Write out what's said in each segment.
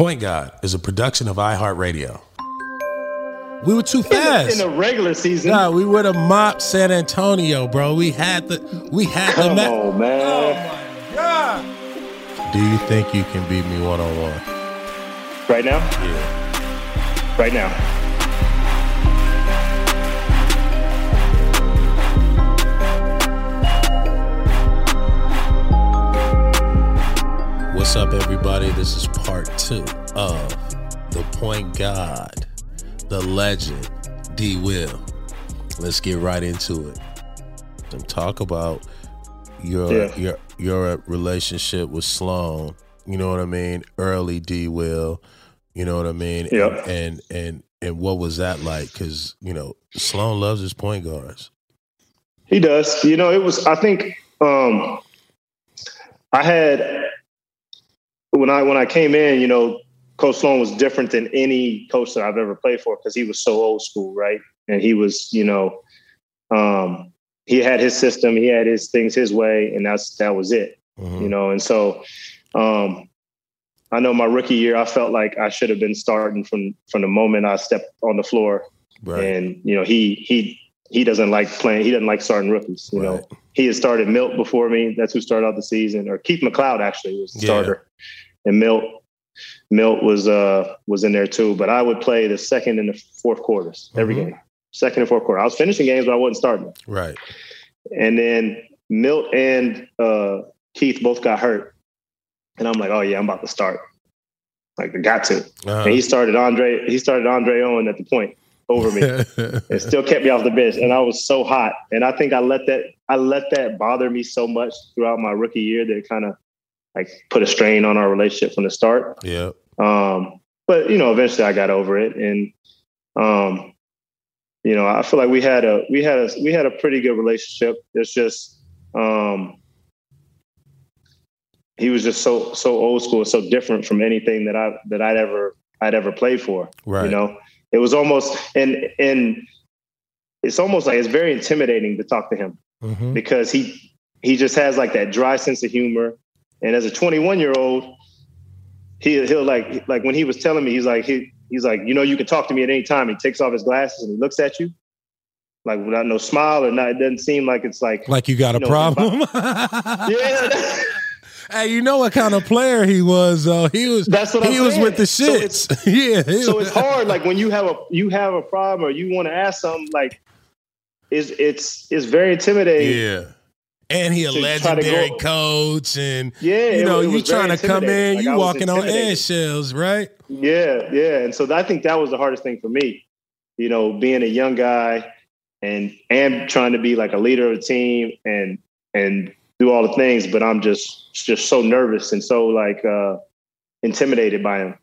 Point God is a production of iHeartRadio. We were too fast in the regular season. Nah, we would have mopped San Antonio, bro. We had the we had Come the on, man. Oh my god! Do you think you can beat me one on one? Right now? Yeah. Right now. What's up, everybody? This is part two of the Point God, the legend, D. Will. Let's get right into it. And talk about your Yeah. your your relationship with Sloan. You know what I mean? Early D. Will. You know what I mean? Yep. And and and what was that like? Because you know Sloan loves his point guards. He does. You know, it was. I think um, I had when I when I came in. You know, Coach Sloan was different than any coach that I've ever played for because he was so old school, right? And he was, you know, um, he had his system, he had his things his way, and that's that was it. Mhm. You know, and so um, I know my rookie year, I felt like I should have been starting from from the moment I stepped on the floor. right. And you know, he he he doesn't like playing. He doesn't like starting rookies. You Right. know, he had started Milt before me. That's who started out the season. Or Keith McLeod actually was the Yeah. starter, and Milt Milt was uh was in there too. But I would play the second and the fourth quarters every Mhm. game. Second and fourth quarter. I was finishing games, but I wasn't starting. right. And then Milt and uh, Keith both got hurt, and I'm like, oh yeah, I'm about to Uh-huh. start. Like, I got to. And he started Andre. He started Andre Owen at the point over me. It still kept me off the bench, and I was so hot. And I think I let that I let that bother me so much throughout my rookie year that it kind of like put a strain on our relationship from the start. yeah. Um, but you know, eventually I got over it, and um, you know, I feel like we had a we had a we had a pretty good relationship. It's just um, he was just so so old school, so different from anything that I that I'd ever I'd ever played for. Right. You know, it was almost and and it's almost like it's very intimidating to talk to him Mhm. because he he just has like that dry sense of humor. And as a 21 year old, he he'll like like when he was telling me, he's like he he's like you know you can talk to me at any time. He takes off his glasses and he looks at you like without no smile or not. It doesn't seem like it's like Like you got a know, problem. yeah. Hey, you know what kind of player he was? though? he was. That's what he I'm was saying. with the So shits. yeah. so it's hard like when you have a you have a problem or you want to ask something like it's it's it's very intimidating Yeah. And he a To try to legendary coach, and yeah you know was- you trying to come in, Like, you walking on eggshells, right? Yeah, yeah. And so I think that was the hardest thing for me. You know, being a young guy and and trying to be like a leader of a team and and do all the things, but I'm just just so nervous and so like uh intimidated by him.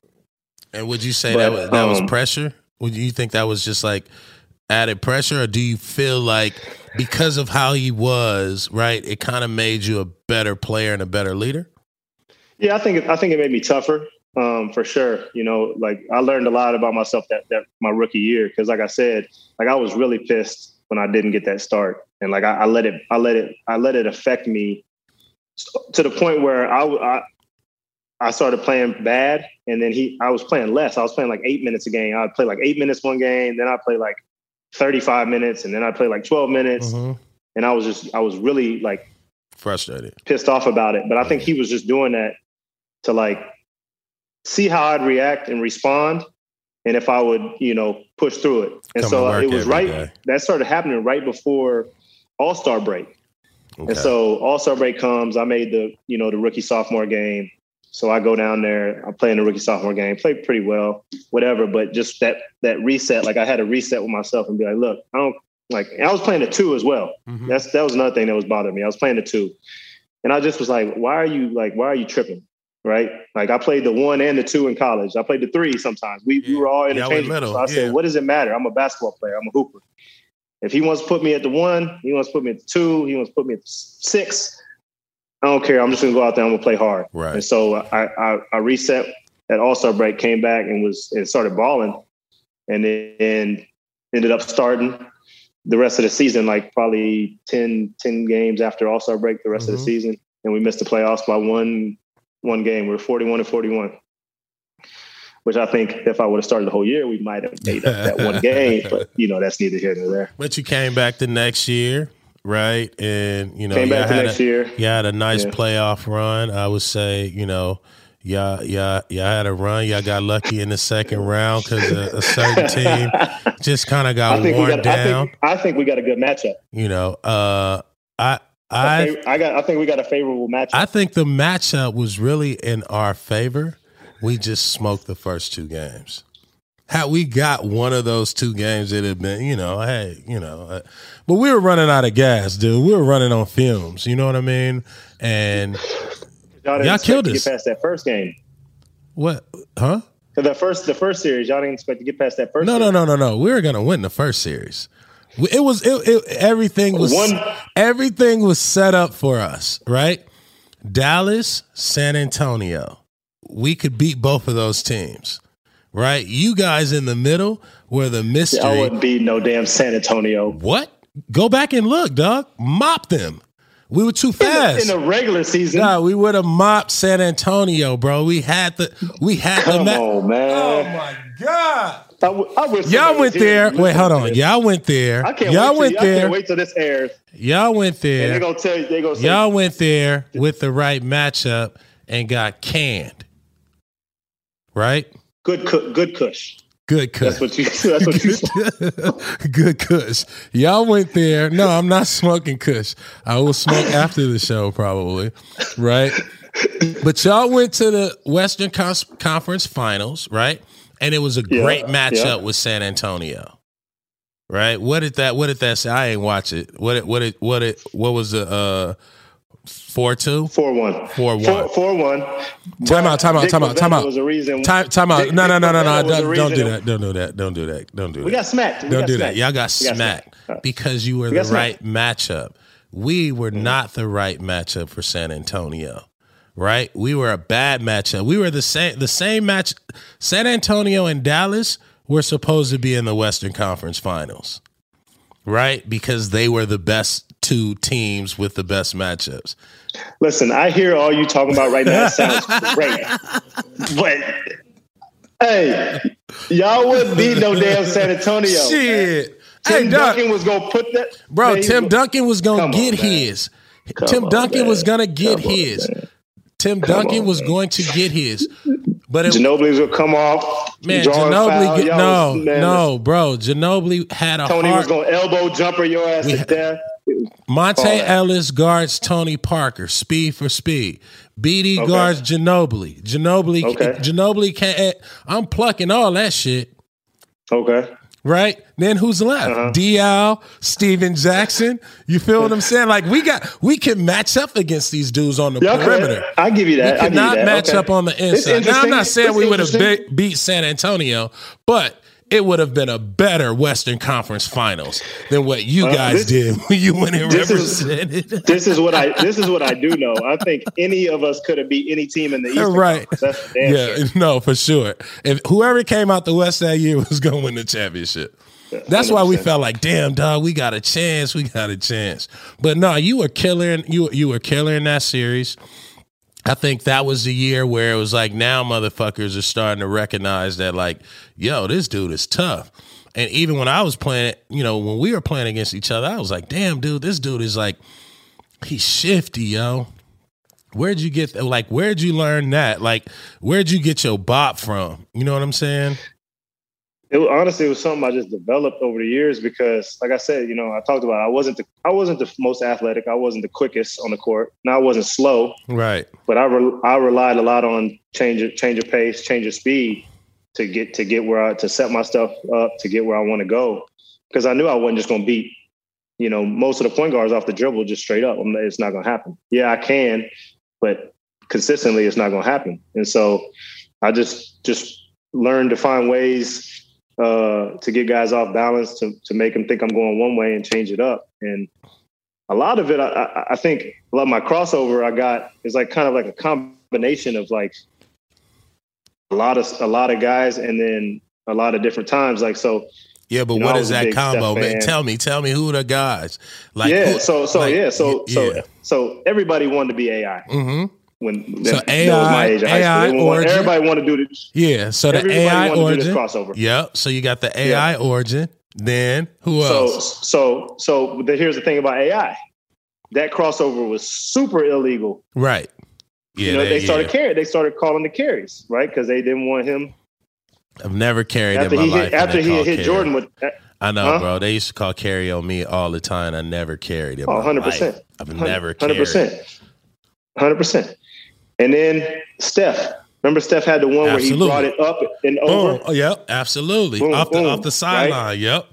And would you say But, that was, that was um, pressure? Would you think that was just like added pressure, or do you feel like because of how he was, right, it kind of made you a better player and a better leader? Yeah, I think I think it made me tougher, um, for sure. You know, like I learned a lot about myself that that my rookie year because, like I said, like I was really pissed when I didn't get that start, and like I, I let it, I let it, I let it affect me to the point where I, I I started playing bad, and then he I was playing less. I was playing like eight minutes a game. I'd play like eight minutes one game, then I'd play like thirty five minutes, and then I played like twelve minutes, Mhm. and I was just I was really like Frustrated. pissed off about it. But I think he was just doing that to like see how I'd react and respond, and if I would, you know, push through it. And Come so it was right. day. That started happening right before All Star break. Okay. And so All Star break comes. I made the you know the rookie sophomore game. So I go down there. I play in the rookie sophomore game. play pretty well, whatever. But just that that reset, like I had to reset with myself and be like, look, I don't like. I was playing the two as well. Mhm. That's that was another thing that was bothering me. I was playing the two, and I just was like, "Why are you like? Why are you tripping?" Right? Like I played the one and the two in college. I played the three sometimes. We, we were all Yeah, interchangeable. so I yeah. said, "What does it matter? I'm a basketball player. I'm a hooper. If he wants to put me at the one, he wants to put me at the two. He wants to put me at the six. I don't care. I'm just gonna go out there. I'm gonna play hard." Right. And so I I, I reset at All Star break, came back and was and started balling, and then ended up starting the rest of the season, like probably 10, 10 games after All Star break, the rest of Mhm. the season, and we missed the playoffs by one one game. We are forty one and forty one. which I think if I would have started the whole year, we might have made up that one game. But you know, that's neither here nor there. But you came back the next year, right? And you know, came back the next a, year. You had a nice Yeah. playoff run. I would say, you know, y'all, y'all, y'all had a run. Y'all got lucky in the second round because a, a certain team just kind of got worn got. I down. think, I think we got a good matchup. You know, uh, I, I, I, I got. I think we got a favorable matchup. I think the matchup was really in our favor. We just smoked the first two games. Had we got one of those two games, it'd have been, you know, hey, you know, uh, but we were running out of gas, dude. We were running on fumes. You know what I mean? And y'all y'all killed to us. get past that first game. what? Huh? So the first, the first series, y'all didn't expect to get past that first. No, no, series. no, no, no. We were gonna win the first series. It was it, it, everything was One- everything was set up for us, right? Dallas, San Antonio. We could beat both of those teams, right? You guys in the middle where the mystery. I mystery. wouldn't beat no damn San Antonio. what? Go back and look, dog. Mop them. We were too In the, fast. in the regular season, Nah, we would have mopped San Antonio, bro. We had the we had the come ma- on, man. Oh my god. I, w- I wish Y'all went there. to Wait, hold on. Y'all went there. I can't Y'all wait went till, I there. can't wait till this airs, Y'all went and there. they're gonna tell you. They're gonna say, Y'all went there with the right matchup and got canned. Right? "Good, cu- good Kush." Good That's cuss. what you. That's what you. said. Good kush. Y'all went there. No, I'm not smoking kush. I will smoke after the show, probably. Right? But y'all went to the Western Conference Finals, right? And it was a Yeah, great matchup yeah. with San Antonio. Right? What did that what did that say? I ain't watch it. What it what it what it what was the uh four two? Four one. Four one. Four, four one. Time out, time out, Dick time out, time Bavetta out. Was a reason. Time, time out. Dick- No, no, no, no, no. Bavetta was the Don't, don't do that. Don't do that. Don't do that. Don't do that. Don't do that. We got smacked. We Don't got do smacked. that. Y'all got We got smacked smacked. because you were We the got right matchup. We were mm-hmm. not the right matchup for San Antonio. Right? We were a bad matchup. We were the same the same match San Antonio and Dallas were supposed to be in the Western Conference Finals. Right? Because they were the best two teams with the best matchups. Listen, I hear all you talking about right now. It sounds great, but hey, y'all wouldn't beat no damn San Antonio. Shit. Tim hey, Duncan was gonna put that, Bro, Man, Tim Duncan was gonna on, get man. his. Come Tim on, Duncan man. was gonna get Come his. man. Tim Duncan on, was man. going to get his. But it, Ginobili's will come off. man, Ginobili, get, no, was- man, no, bro, Ginobili had a Tony was gonna elbow jumper your ass We to death. Monte. Ellis guards Tony Parker, speed for speed. BD Okay. guards Ginobili. Ginobili, Okay. Ginobili can't. I'm plucking all that shit. Okay. right? Then who's left? Uh-huh. DL, Stephen Jackson. You feel what I'm saying? Like we got, we can match up against these dudes on the Y'all perimeter. could. I give you We that. You cannot that. match Okay. up on the inside. Now, I'm not saying we would have be- beat San Antonio, but it would have been a better Western Conference Finals than what you Uh, guys this- did when you went and this is- represented. This is what I. This is what I do know. I think any of us could have beat any team in the Eastern right. Yeah, sure. no, for sure. If whoever came out the West that year was going to win the championship. That's why we felt like, damn, dog, we got a chance. We got a chance. But no, you were killer. You you were killer in that series. I think that was the year where it was like now motherfuckers are starting to recognize that like, yo, this dude is tough. And even when I was playing, you know, when we were playing against each other, I was like, damn, dude, this dude is like, he's shifty, yo. Where'd you get like? Where'd you learn that? Like, where'd you get your bop from? You know what I'm saying? It honestly, it was something I just developed over the years because, like I said, you know, I talked about it, I wasn't the I wasn't the most athletic. I wasn't the quickest on the court. Now I wasn't slow, Right. but I re, I relied a lot on change of change of pace, change of speed to get to get where I to set my stuff up to get where I want to go because I knew I wasn't just going to beat you know most of the point guards off the dribble just straight up. I'm- It's not going to happen. Yeah, I can, but consistently, it's not going to happen. And so I just just learned to find ways uh, to get guys off balance to to make them think I'm going one way and change it up. And a lot of it, I, I, think, a lot of my crossover I got is like kind of like a combination of like a lot of a lot of guys and then a lot of different times. Like so, Yeah, but You know, what is that combo, man? Tell me, tell me who the guys. Like, yeah. who- So so like, yeah. So y- so so everybody wanted to be AI. Mm-hmm. When So that, that AI was my age of AI school. They origin. everybody want to do this. Yeah. So the Everybody AI wanna do this origin. crossover. Yep. So you got the AI origin. Then who else? So so so the, here's the thing about AI. That crossover was super illegal. right. Yeah. you know, they yeah. started carry. They started calling the carries, right? Because they didn't want him I've never carried after in my he life. hit, after he hit carry. Jordan with. Uh, I know, Huh? bro. They used to call carry on me all the time. I never carried it. Oh, 100%. life. I've never carried. Hundred carried. percent, hundred percent. And then Steph. Remember, Steph had the one Absolutely. where he brought it up and over. Boom. Oh, yep. Absolutely. Boom, off the off the sideline. Yep.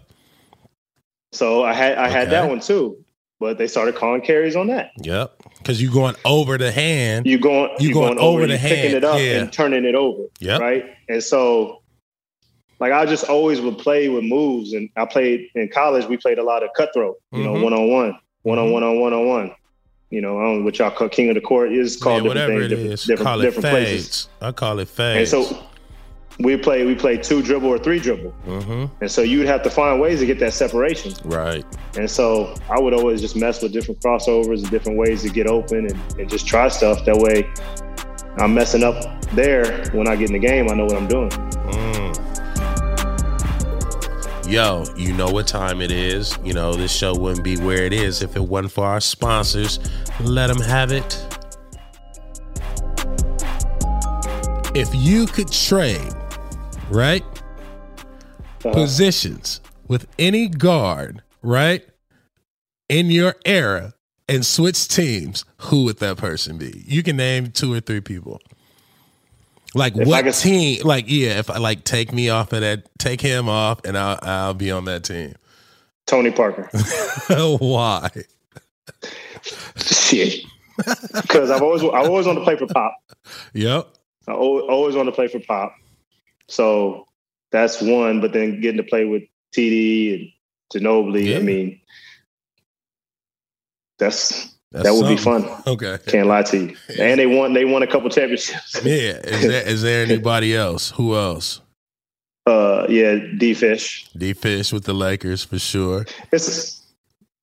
So I had I had that one too, but they started calling carries on that. Yep. Because you're going over the hand. You're going You you going going, over over, the you picking hand, it up yeah. and turning it over. Yep. Right. And so, like I just always would play with moves, and I played in college. We played a lot of cutthroat. You know, Mhm. one on one, one on one on one on one. You know, I don't know what y'all call king of the court is Yeah, called different whatever things, it different, is. different, call it different fades. places. I call it And so we play we play two dribble or three dribble. hmm And so you'd have to find ways to get that separation. Right. And so I would always just mess with different crossovers and different ways to get open and, and just try stuff. That way I'm messing up there. When I get in the game, I know what I'm doing. Mm. Yo, you know what time it is. You know, this show wouldn't be where it is if it wasn't for our sponsors. Let them have it. If you could trade, right? Uh-huh. Positions with any guard, right? In your era and switch teams, who would that person be? You can name two or three people. Like If what could- team? Like yeah, if I like take me off of that, take him off, and I'll I'll be on that team. Tony Parker. Why? Shit. Because I've always I always want to play for Pop. Yep. I always, always want to play for Pop. So that's one. But then getting to play with TD and Ginobili, Yeah. I mean, that's That's that would be fun. Okay. Can't lie to you. And they won. They won a couple championships. Yeah. Is there is there anybody else? Who else? Uh, yeah, D Fish. D Fish with the Lakers for sure. It's.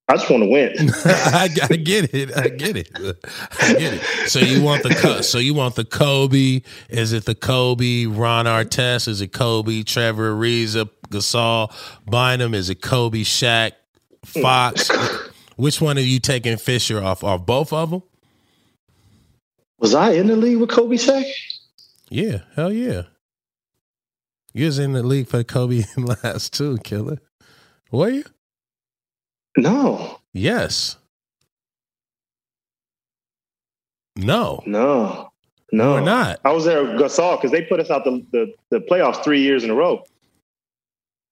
I just want to win. I, I get it. I get it. I get it. So you want the so you want the Kobe? Is it the Kobe Ron Artest? Is it Kobe Trevor Ariza Gasol Bynum? Is it Kobe Shaq Fox? Which one are you taking Fisher off? Off both of them? Was I in the league with Kobe Shaq? Yeah, hell yeah. You was in the league for Kobe in last two, killer. Were you? No, Yes. No, no, no. we're not. I was there with Gasol because they put us out the, the, the playoffs three years in a row.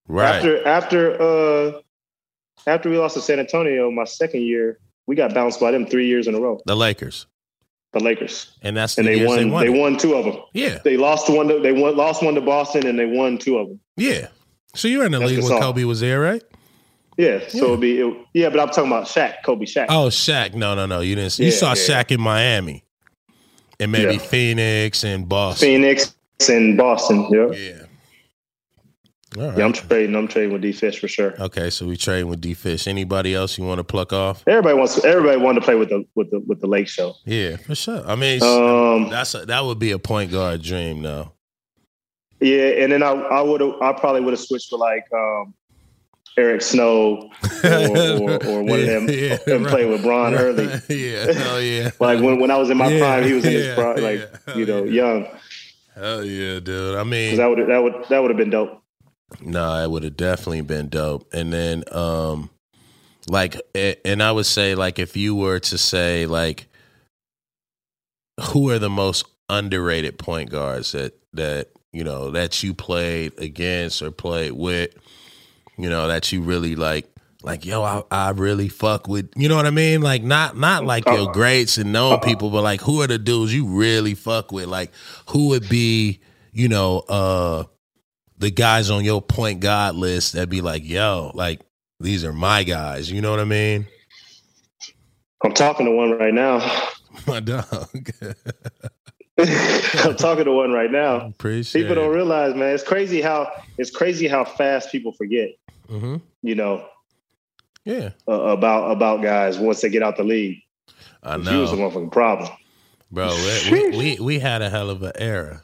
Right. After after uh after we lost to San Antonio, my second year, we got bounced by them three years in a row. the Lakers. The Lakers, And that's the and they years won. they won. They won two of them. Yeah. They lost one. To, they won. Lost one to Boston, and they won two of them. Yeah. So you were in the That's league when. Kobe was there, right? Yeah. So Yeah. it'd be. It, yeah, but I'm talking about Shaq, Kobe Shaq. Oh, Shaq. No, no, no. You didn't. You saw yeah. Shaq in Miami, and maybe Yeah. Phoenix and Boston. Phoenix and Boston. Yeah. Yeah. Right. Yeah, I'm trading. I'm trading with D Fish for sure. okay, so we trading with D Fish. Anybody else you want to pluck off? Everybody wants. Everybody wanted to play with the with the with the Lake Show. Yeah, for sure. I mean, Um, that's a, that would be a point guard dream, though. yeah, and then I I would I probably would have switched for like um, Eric Snow or, or, or one of them Yeah, and play with Bron right. Early. yeah, hell yeah. Like when, when I was in my Yeah, prime, he was in his prime, like yeah. you know, Yeah. young. Hell yeah, dude. I mean, That would that would that would have been dope. No, it would have definitely been dope. And then, um, like, and I would say, like, if you were to say, like, who are the most underrated point guards that that you know that you played against or played with, you know, that you really like, like, yo, I, I really fuck with, you know what I mean? Like, not not like your greats and known people, but like, who are the dudes you really fuck with? Like, who would be, you know, uh the guys on your point guard list that be like, yo, like these are my guys. You know what I mean? I'm talking to one right now. My dog. I'm talking to one right now. Appreciate People don't realize, man. It's crazy how it's crazy how fast people forget. hmm You know Yeah, uh, about about guys once they get out the league. I know. He was the know. motherfucking problem. bro. We, we we had a hell of an era.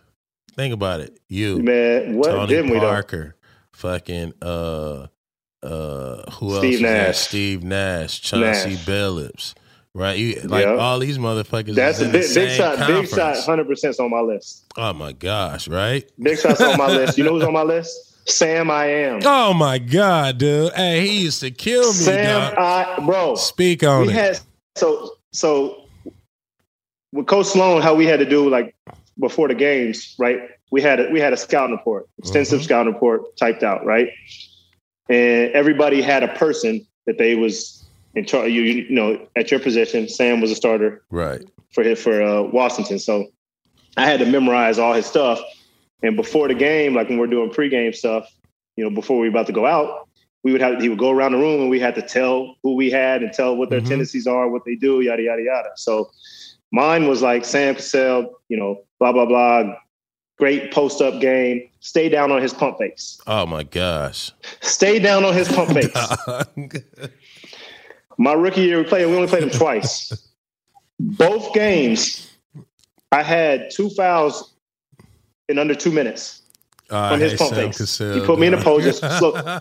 Think about it. You, man, what Tony didn't we though? Parker, fucking uh uh who Steve else? Nash. Steve Nash, Chauncey Nash. Billups. Right, you like Yep. all these motherfuckers. That's a big, big shot. Big shot. Hundred percent on my list. Oh my gosh! Right? Big shots on my list. You know who's on my list? Sam, I am. Oh my god, dude! Hey, he used to kill me. Sam, dog. I bro. Speak on we it. had so so with Coach Sloan, how we had to do like before the games, right? We had a, we had a scouting report, extensive Mhm. scouting report typed out, right? And everybody had a person that they was in charge. You, you know, at your position, Sam was a starter right. for his, for uh, Washington, so I had to memorize all his stuff. And before the game, like when we're doing pregame stuff, you know, before we were about to go out, we would have he would go around the room and we had to tell who we had and tell what their Mhm. tendencies are, what they do, yada yada yada. So mine was like Sam Cassell, you know, blah blah blah. Great post up game. Stay down on his pump fakes. Oh my gosh. Stay down on his pump fakes. My rookie year, we played. We only played him twice. Both games, I had two fouls in under two minutes. I on his hate pump Sam fakes. Cassell, He put me in dog. pose.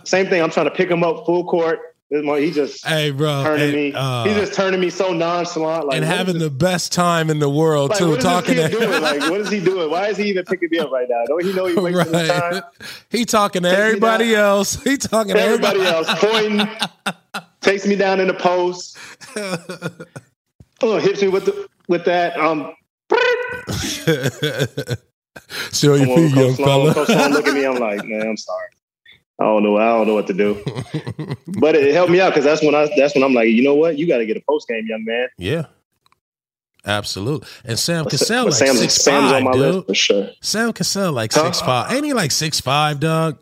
Same thing. I'm trying to pick him up full court. He just Hey, bro. turning and, me. uh, He's just turning me so nonchalant. Like and having the best time in the world like, too. what is talking to doing? Like, what is he doing? Why is he even picking me up right now? Don't he know he's wasting his time? He talking to Takes everybody else. He talking to Everybody everybody, else pointing, takes me down in the post. Oh, hits me with the with that. Um, Show your feet, young Coach Sloan, Coach Sloan fella. look at me. I'm like, man, I'm sorry. I don't know. I don't know what to do. But it helped me out because that's when I that's when I'm like, you know what? You got to get a post game, young man. yeah, absolutely. And Sam Cassell like Sam's, six Sam's five, on my dude. list for sure. Sam Cassell like Huh? six five. Ain't he like six five, dog?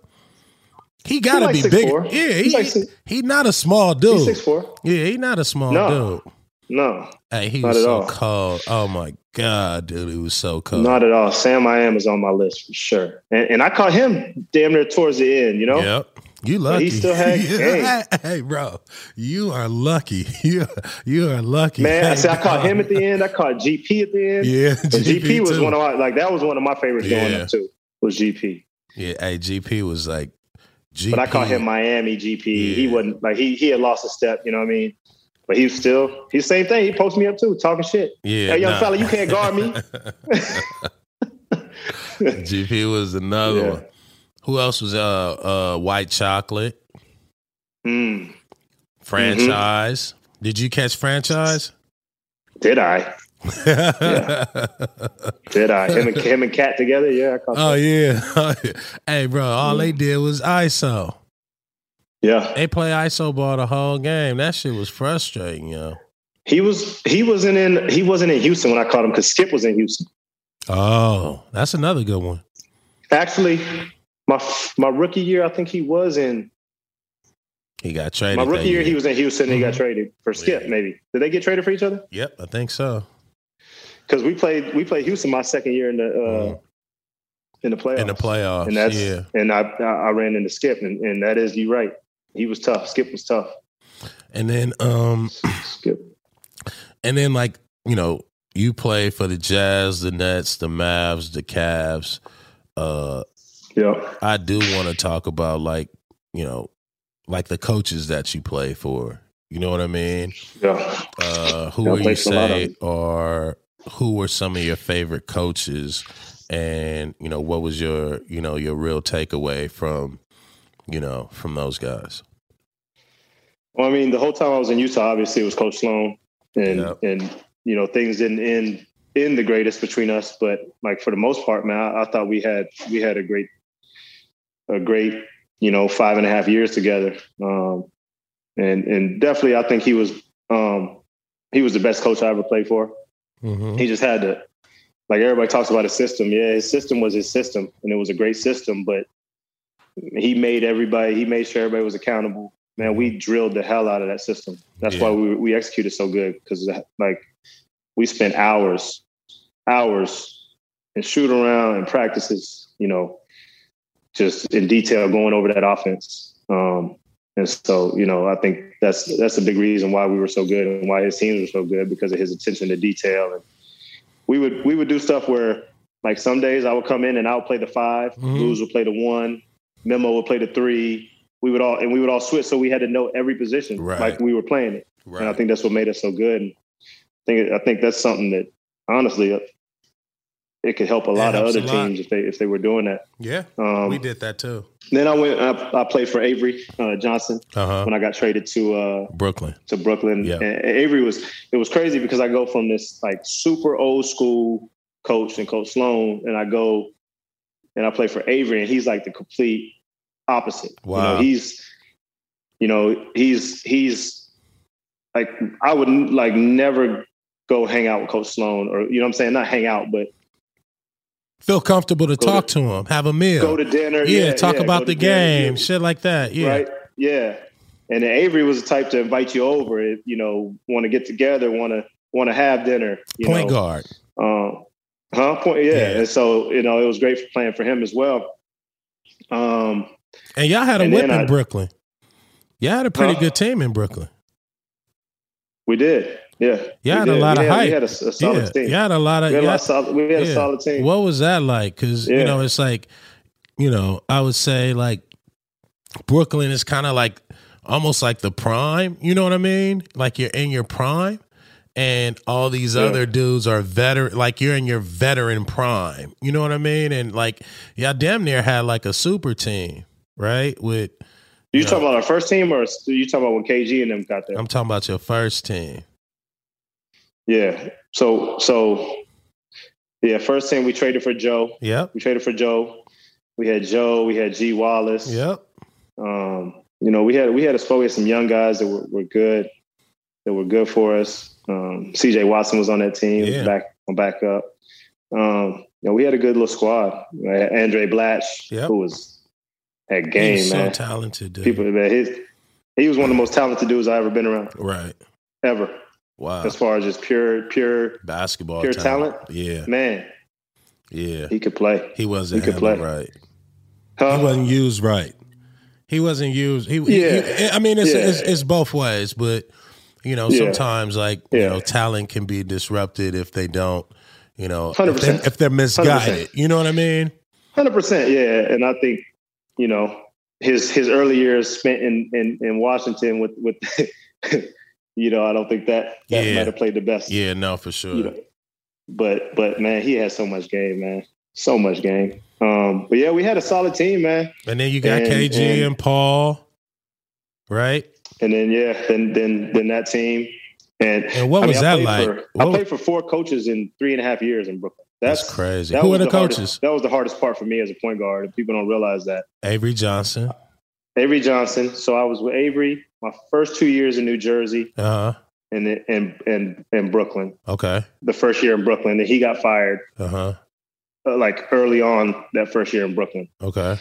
He gotta like be 6'4". bigger. Yeah, he, He's like six- he not a small dude. He's six four. Yeah, he not a small No. dude. No, Hey, he was so all. cold. Oh my god, dude, he was so cold. not at all. Sam I am is on my list for sure. And, and I caught him damn near towards the end. You know, Yep. You lucky. he still had game. hey, hey, bro, you are lucky. You you are lucky. man. I Hey, said I caught him at the end. I caught GP at the end. Yeah, And GP, was too. one of my like that was one of my favorites going up too. Was GP. Yeah, hey, GP was like. GP, But I caught him Miami GP. He wasn't like he he had lost a step, you know what I mean? But he's still he's the same thing. He posted me up too, talking shit. Yeah, Hey, young nah. fella, you can't guard me. GP was another Yeah. one. Who else was uh uh White Chocolate Mm, franchise? Did you catch franchise? did I? Did I? Him and him and Cat together? Yeah, I caught oh that. yeah. hey, bro, all they did was ISO. Yeah. They play ISO ball the whole game. That shit was frustrating, yo. He was he wasn't in he wasn't in Houston when I caught him because Skip was in Houston. Oh, that's another good one. Actually, my my rookie year, I think he was in He got traded. my rookie year. He was in Houston. and He got Mhm. traded for Skip. Yeah. Maybe did they get traded for each other? Yep, I think so. Because we played we played Houston my second year in the uh, Mhm. in the playoffs. In the playoffs, and that's yeah. and I I I ran into Skip, and, and that is you right. He was tough. Skip was tough. And then um Skip. and then like, you know, you play for the Jazz, the Nets, the Mavs, the Cavs. Uh Yeah. I do want to talk about like, you know, like the coaches that you play for. You know what I mean? Yeah. Uh who Yeah, you played for a lot of say are who were some of your favorite coaches and, you know, what was your, you know, your real takeaway from, you know, from those guys? Well, I mean, the whole time I was in Utah, obviously it was Coach Sloan, and Yep. and you know things didn't end in the greatest between us, but like for the most part, man, I, I thought we had we had a great a great you know five and a half years together, um, and and definitely I think he was um, he was the best coach I ever played for. Mm-hmm. He just had to like everybody talks about his system. Yeah, his system was his system, and it was a great system, but he made everybody he made sure everybody was accountable man, we drilled the hell out of that system. That's Yeah. why we we executed so good because like we spent hours, hours, and shoot around and practices. You know, just in detail going over that offense. Um, and so, you know, I think that's that's a big reason why we were so good and why his teams were so good because of his attention to detail and we would we would do stuff where like some days I would come in and I would play the 5 Mhm. Luz would play the one, Memo would play the three. We would all and we would all switch, so we had to know every position Right. like we were playing it. Right. And I think that's what made us so good. And I think I think that's something that honestly uh, it could help a lot of other teams if they if they were doing that. yeah, Um, we did that too. Then I went. I, I played for Avery uh, Johnson Uh huh. when I got traded to uh, Brooklyn. to Brooklyn. Yeah. And Avery was it was crazy because I go from this like super old school coach and Coach Sloan, and I go and I play for Avery, and he's like the complete opposite. You Wow. know, he's you know he's he's like I would like never go hang out with Coach Sloan or you know what I'm saying not hang out, but Feel comfortable to talk to- to him, have a meal. go to dinner. yeah, Yeah, talk yeah, about the to dinner, game, shit like that. Yeah. Right. Yeah. And Avery was the type to invite you over if, you know, want to get together, want to want to have dinner. You Point know? guard. Um, huh? Point. Yeah. Yeah. And so you know, it was great for playing for him as well. Um, And y'all had a whip in I- Brooklyn. Y'all had a pretty Huh? good team in Brooklyn. we did. Yeah. We had a lot we of had, hype. We had a, a solid Yeah, team. you had a lot of. we had, a, had- solid, we had yeah. a solid team. What was that like? Because you know, it's like, you know, I would say like Brooklyn is kind of like almost like the prime. You know what I mean? Like you're in your prime, and all these Yeah. other dudes are veteran. Like you're in your veteran prime. You know what I mean? And like, y'all damn near had like a super team, right? With you Yeah. talking about our first team, or you talking about when KG and them got there? I'm talking about your first team. yeah. So so yeah, first team we traded for Joe. Yep. We traded for Joe. We had Joe. We had G Wallace. Yep. Um, you know, we had we had exposed some young guys that were, were good, that were good for us. Um, CJ Watson was on that team, Yeah. back on backup. Um, you know, we had a good little squad. Andray Blatche, Yep. who was He's game, so man. talented, dude. People, man, his, he was one of the most talented dudes I ever been around, right. ever, Wow. as far as just pure, pure Basketball pure talent. talent? Yeah. man. Yeah. He could play. He wasn't He could play. right. Huh? He wasn't used right. He wasn't used. He, he- Yeah. he- I mean, it's, Yeah. it's it's both ways, but you know, Yeah. sometimes like you know, talent can be disrupted if they don't, you know, if they're, 100%. if they're misguided. 100%. You know what I mean? Hundred percent, yeah. And I think you know his his early years spent in in, in Washington with with you know I don't think that that Yeah. might have played the best. Yeah, no, for sure. You know, but but man, he has so much game, man, so much game. Um, but yeah, we had a solid team, man. And then you got And- KG and, and- Paul, right? And then yeah, then then then that team. And, And what I was that like? for- I played for four coaches in three and a half years in Brooklyn. That's, That's crazy. that Who were the hardest- coaches? that was the hardest part for me as a point guard. and People don't realize that. Avery Johnson. Avery Johnson. So I was with Avery my first two years in New Jersey Uh huh. and then and Brooklyn. Okay. The first year in Brooklyn, and he got fired Uh huh. uh, like early on that first year in Brooklyn. Okay.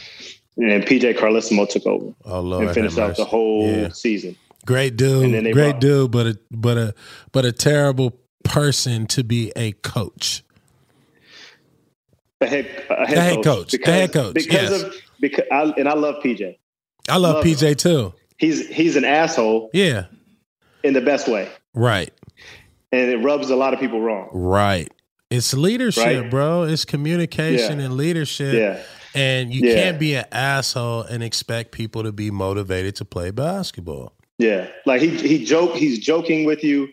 And PJ Carlesimo took over Oh and finished out the whole Yeah. season. Great And then dude, they great brought- dude, but a but a but a terrible person to be a coach. The head, a head, The head coach. coach. The head coach, Because yes. of because I, and I love PJ. I love, Love PJ too. He's he's an asshole Yeah, in the best way, right, and it rubs a lot of people wrong. right. It's leadership, Right. bro. It's communication Yeah. and leadership. Yeah, And you Yeah. can't be an asshole and expect people to be motivated to play basketball. yeah. Like he he joke he's joking with you,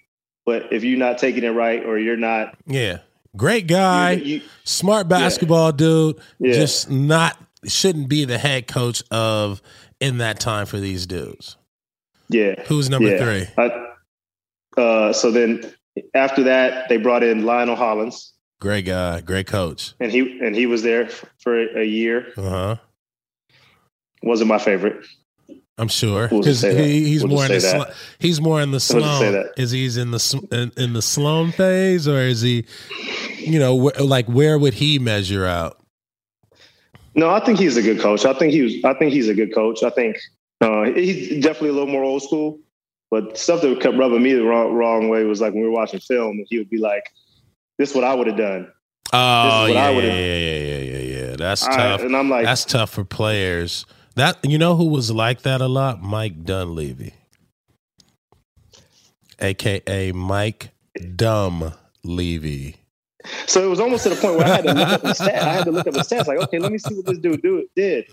but if you're not taking it right or you're not, Yeah. Great guy, you, you- smart basketball dude, Yeah. just not shouldn't be the head coach of in that time for these dudes. yeah. Who's number Yeah. three? I, uh, so then after that, they brought in Lionel Hollins, Great guy, great coach. and he and he was there for a year. Uh huh. Wasn't my favorite. I'm sure We'll because he, he's We'll more in the sl- he's more in the We'll Sloan. that. Is he's in the in, in the Sloan phase or is he, you know, wh- like where would he measure out? No, I think he's a good coach. I think he was. I think he's a good coach. I think uh, he's definitely a little more old school. But stuff that kept rubbing me the wrong, wrong way was like when we were watching film, he would be like, "This is what I would have done." Oh what yeah, yeah, yeah, yeah, yeah, yeah, yeah. That's tough. and I'm like, That's tough for players. That you know who was like that a lot? Mike Dunleavy, aka Mike Dumb Levy. So it was almost to the point where I had to look up the stats. I had to look up the stats. Like, okay, let me see what this dude do, did.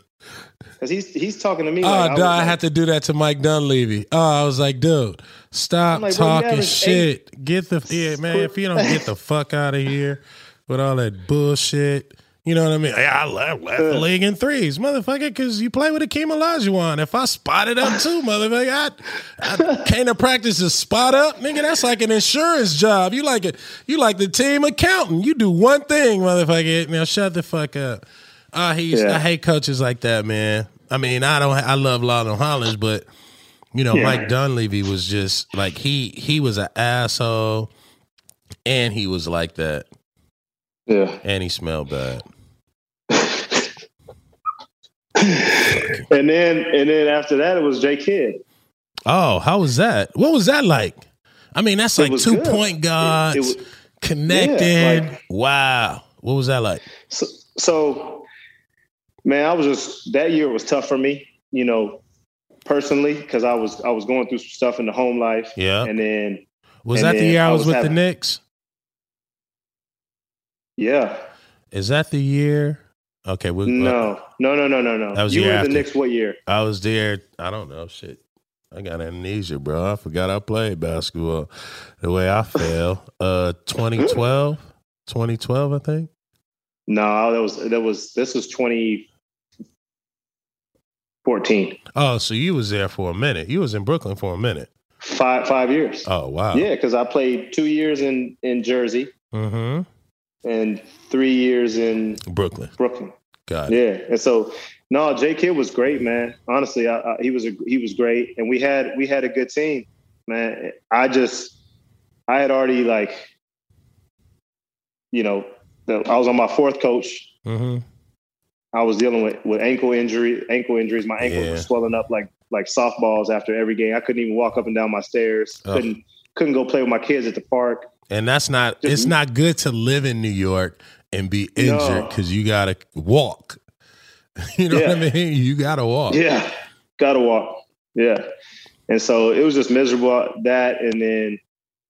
Because he's he's talking to me. Oh, like, dude, I, I, was had to do that to Mike Dunleavy. Oh, I was like, dude, stop like, talking averaged shit. Get the yeah, man. If you don't get the fuck out of here with all that bullshit. You know what I mean? Hey, I left, left the league in threes, motherfucker, because you play with Akeem Olajuwon. If I spot it up too, motherfucker, I, I came to practice to spot up, nigga. That's like an insurance job. You like it? You like the team accountant? You do one thing, motherfucker. Now shut the fuck up. Uh, he's, Yeah. I hate coaches like that, man. I mean, I don't. I love Lionel Hollins, but you know, Yeah. Mike Dunleavy was just like he he was an asshole, and he was like that, yeah. and he smelled bad. And then and then after that, it was Jay Kidd. Oh, how was that? What was that like? I mean, that's like two good. point guards It- it was- connected. like- wow, what was that like? So, so, man, I was just that year was tough for me, you know, personally, because I was I was going through some stuff in the home life, Yeah, and then was and that the year I I was, was with the having- Knicks? yeah, Is that the year? Okay, we, no, no, no, no, no, no. That was you year were the. Knicks what year? I was there. I don't know. Shit. I got amnesia, bro. I forgot I played basketball the way I fell. Uh 2012. 2012, I think. No, that was that was this was twenty fourteen. Oh, so you was there for a minute. You was in Brooklyn for a minute. Five five years. Oh, wow. Yeah, because I played two years in in Jersey Mm-hmm. and three years in Brooklyn. Brooklyn. Got it. Yeah, and so no, J Kidd was great, man. Honestly, I, I, he was a, he was great, and we had we had a good team, man. I just I had already like, you know, the, I was on my fourth coach. Mm-hmm. I was dealing with, with ankle injury, ankle injuries. My ankles Yeah. were swelling up like like softballs after every game. I couldn't even walk up and down my stairs. Ugh. Couldn't couldn't go play with my kids at the park. And that's not Just- it's not good to live in New York and be injured No. because you gotta walk. You know what I mean? You gotta walk. Yeah, gotta walk. Yeah, and so it was just miserable that, and then,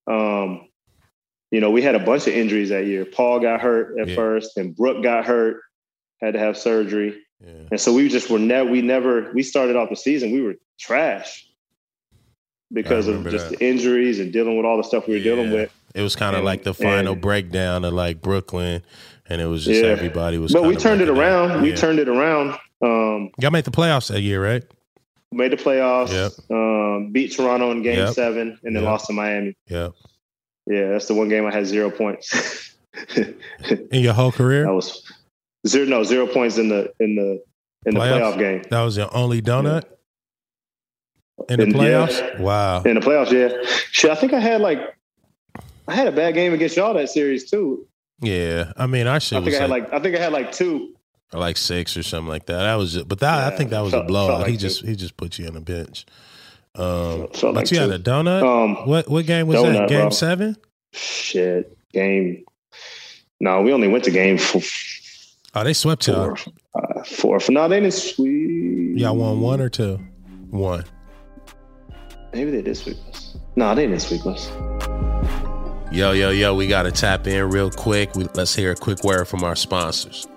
um, you know, we had a bunch of injuries that year. Paul got hurt at Yeah. first, and Brook got hurt, had to have surgery, Yeah. and so we just were never. We never. We started off the season. We were trash because of just that. the injuries and dealing with all the stuff we were dealing with. It was kind of like the final and- breakdown of like Brooklyn, and it was just Yeah. everybody was. But we turned it around. We turned it around. Um, Y'all made the playoffs that year, right? made the playoffs. Yep. Um, beat Toronto in Game Yep. Seven, and then Yep. lost to Miami. Yeah. Yeah, that's the one game I had zero points. In your whole career, I was zero no zero points in the in the in the Playoffs? playoff game. that was your only donut in the In- yeah. playoffs. Wow. In the playoffs, yeah. Shit, I think I had like I had a bad game against y'all that series too. Yeah, I mean, our shit I think I had like, like I think I had like two. like six or something like that. That was, just, but that I think that was a felt- blowout. felt like he two. just he just put you on the bench. Um, Felt but like you had a donut. Um what what game was that? Game bro. seven. shit. Game No, we only went to game four, Oh, they swept y'all. four, uh, four. No, they didn't sweep. Y'all won one or two. One. Maybe they did sweep us. No, they didn't sweep us. Yo, yo, yo, we got to tap in real quick. We, let's hear a quick word from our sponsors.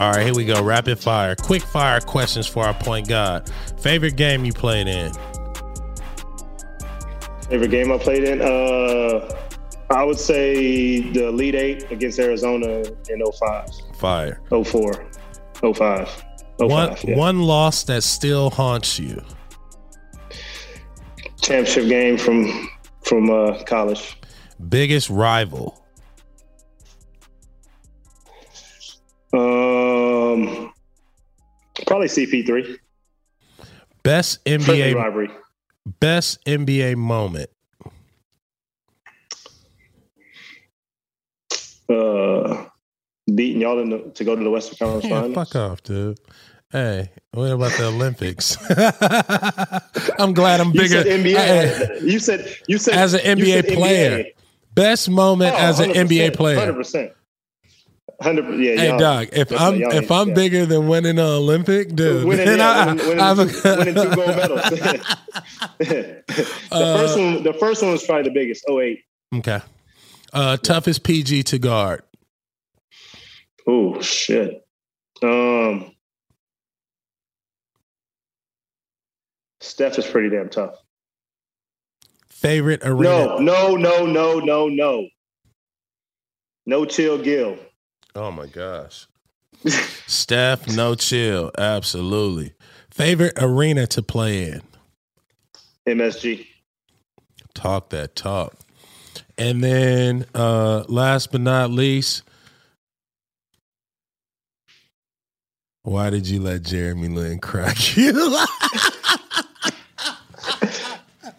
All right, here we go. Rapid fire. Quick fire questions for our point guard. Favorite game you played in? Favorite game I played in? Uh, I would say the Elite Eight against Arizona in 05, Fire. 04, 05. 05 one yeah. one loss that still haunts you. championship game from from uh, college. Biggest rival. Um, probably CP3. Best Friendly NBA rivalry. best NBA moment. Uh, beating y'all in the, to go to the Western Conference Yeah, Finals. fuck off, dude. Hey, what about the Olympics? I'm glad I'm You bigger. said NBA. Hey, you said you said As an NBA said player. best moment Oh, as an NBA player. Hundred percent. Hundred. Yeah. Hey dog, if I'm if I'm yeah. bigger than winning an Olympic, dude, winning, then yeah, I, winning, winning, two, winning two gold medals. the Uh, first one, the first one was probably the biggest. Oh eight. okay. Uh, toughest PG to guard. Oh shit. Um, Steph is pretty damn tough. Favorite arena? No, no, no, no, no, no. No chill, Gil. Oh my gosh. Steph, no chill. Absolutely. Favorite arena to play in? MSG. Talk that talk. And then uh last but not least, why did you let Jeremy Lin crack you?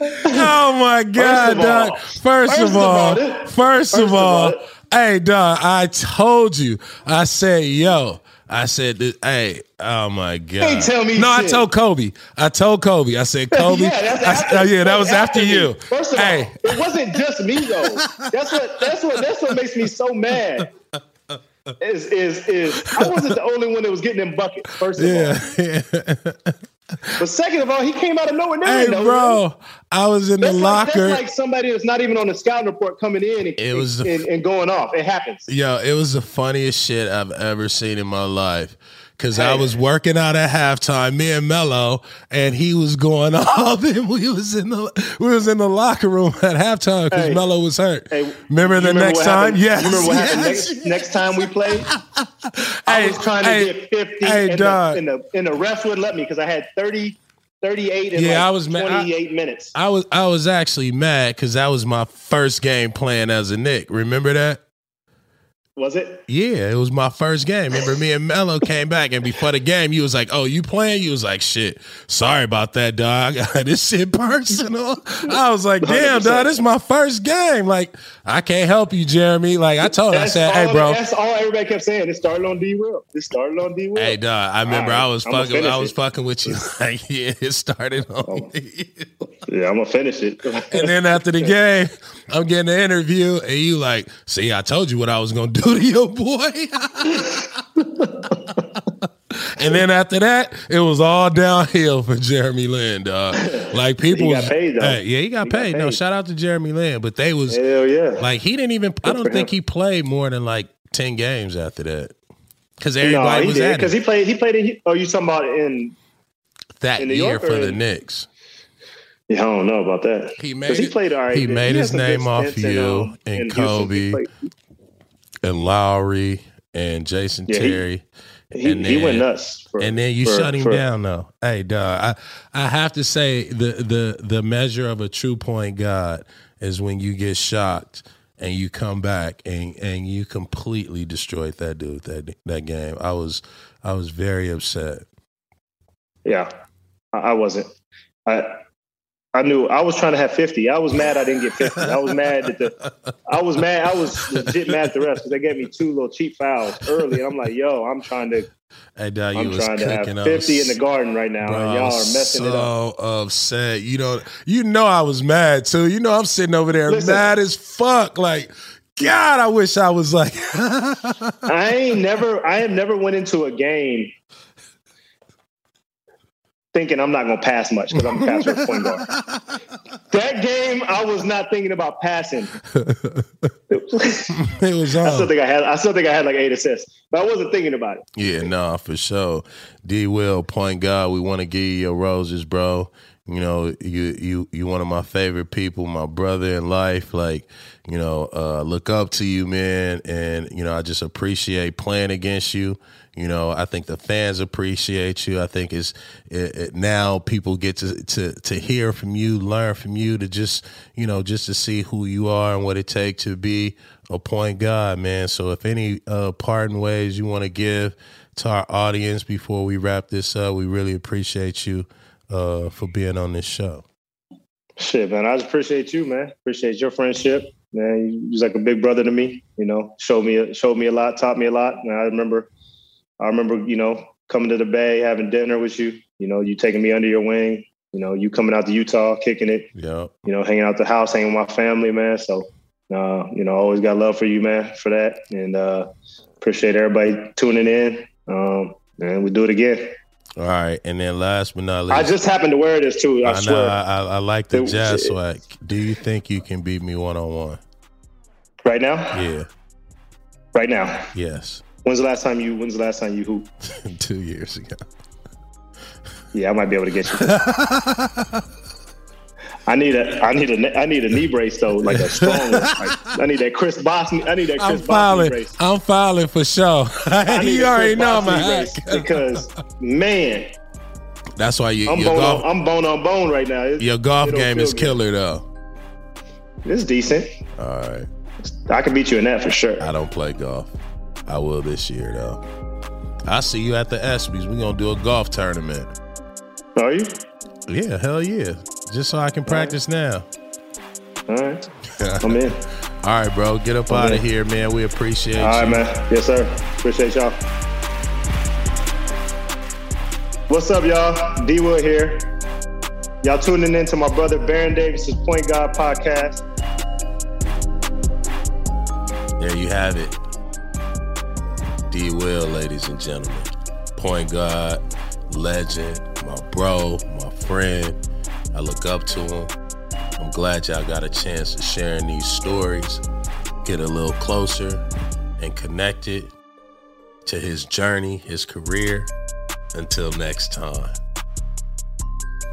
oh my God, First of all- First, of all, first, of all. hey, Doc, I told you. I said, yo, I said, hey, oh my God. Ain't tell me No, I told Kobe. I told Kobe. I said, Kobe. Yeah, that's I- oh, yeah, that was after, you. First of hey, all, it wasn't just me though. That's what that's what that's what makes me so mad. Is is is I wasn't the only one that was getting them buckets. First of all, yeah. but second of all, he came out of nowhere. Hey, bro, I was in the That's like, locker. that's like somebody that's not even on the scouting report coming in and, It was the- and, and going off. It happens. Yo, it was the funniest shit I've ever seen in my life. Cause I was working out at halftime, me and Melo, and he was going off, and we was in the we was in the locker room at halftime because Hey. Melo was hurt. Hey, remember the next time? happened- Yes. Remember what happened next, next time we played? I was trying to hey, get 50 hey, and, the, and, the, and the refs would let me because I had 30, 38 and Yeah, like I was ma- I- 28 minutes. I was I was actually mad because that was my first game playing as a Knick. Remember that? Was it? Yeah, it was my first game. Remember, me and Melo came back, and before the game, you was like, "Oh, you playing?" You was like, "Shit, sorry about that, dog. this shit personal." I was like, "Damn, 100%. dog, this is my first game. Like, I can't help you, Jeremy." Like, I told him, I said, "Hey, bro." That's all everybody kept saying. It started on D Will. It started on D Will. Hey, dog. I remember right, I was fucking. I was it. fucking with you. Like, yeah, it started on me. Yeah, I'm gonna finish it. And then after the game, I'm getting the interview, and you like, see, I told you what I was gonna do your boy. and then after that, it was all downhill for Jeremy Lin, dog. Like people, He got was- paid. Hey, yeah, he got He got paid. No, shout out to Jeremy Lin, but they was Hell yeah. like he didn't even. I don't think him. he played more than like ten games after that. Because no, everybody he was did at because he played. He played. In, oh, you talking about in? that in year for or the in- Knicks. Yeah, I don't know about that. He made he played all right. he made had his name off in, you um, and Kobe. Houston. He and Lowry and Jason Yeah, Terry. He, And he went then- nuts. For, and then you for- shut him for- down though. Hey dog, I I have to say the the the measure of a true point guard is when you get shocked and you come back and and you completely destroyed that dude that that game. I was I was very upset. Yeah, I, I wasn't. I I knew I was trying to have fifty. I was mad I didn't get fifty. I was mad that the I was mad. I was legit mad at the refs because they gave me two little cheap fouls early, and I'm like, yo, I'm trying to Hey dog, you I'm was trying to have cooking up. fifty in the garden right now, Bro, and y'all are messing it up. so upset. You know, you know I was mad too. You know I'm sitting over there Listen. mad as fuck. Like, God, I wish I was like. I ain't never. I have never went into a game thinking I'm not going to pass much because I'm a passer at point guard. That game, I was not thinking about passing. it was I still think I had. I still think I had like eight assists, but I wasn't thinking about it. Yeah, no, for sure. D Will, point guard, we want to give you your roses, bro. You know, you you you one of my favorite people, my brother in life. Like, you know, uh, look up to you, man, and you know, I just appreciate playing against you. You know, I think the fans appreciate you. I think it's it, it, now people get to, to to hear from you, learn from you, to just you know just to see who you are and what it takes to be a point guard, man. So if any uh, parting ways you want to give to our audience before we wrap this up, we really appreciate you uh, for being on this show. Shit, man. I just appreciate you, man. Appreciate your friendship, man. You was like a big brother to me. You know, showed me showed me a lot, taught me a lot. And I remember, I remember, you know, coming to the Bay, having dinner with you. You know, you taking me under your wing. You know, you coming out to Utah, kicking it. Yep. You know, hanging out the house, hanging with my family, man. So, uh, you know, always got love for you, man, for that, and uh, appreciate everybody tuning in. Um, and we do it again. All right, and then last but not least, I just happened to wear this too. I, I know swear. I, I, I like the It- jazz it- swag. Do you think you can beat me one on one? Right now? Yeah. Right now. Yes. When's the last time you when's the last time you hooped? Two years ago. Yeah, I might be able to get you. I need a I need a I need a knee brace though, like a strong one. Like, I need that Chris Bosh. I need that Chris I'm filing. brace. I'm filing for sure. You already know my hack. because man, That's why you, I'm your bone golf on, I'm bone on bone right now. It- your golf game is good. killer though. It's decent. All right. I can beat you in that for sure. I don't play golf. I will this year though. I see you at the ESPYS. We're gonna do a golf tournament. Are you? Yeah, hell yeah. Just so I can practice now. All right. I'm in. All right, bro. Get up out of here, man. We appreciate All right, you. man. Yes, sir. Appreciate y'all. What's up, y'all? D Wood here. Y'all tuning in to my brother Baron Davis's Point God podcast. There you have it. D ladies and gentlemen. Point guard, legend, my bro, my friend. I look up to him. I'm glad y'all got a chance of sharing these stories, get a little closer and connected to his journey, his career. Until next time.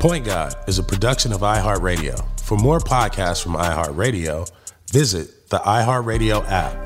Point God is a production of iHeartRadio. For more podcasts from iHeartRadio, visit the iHeartRadio app,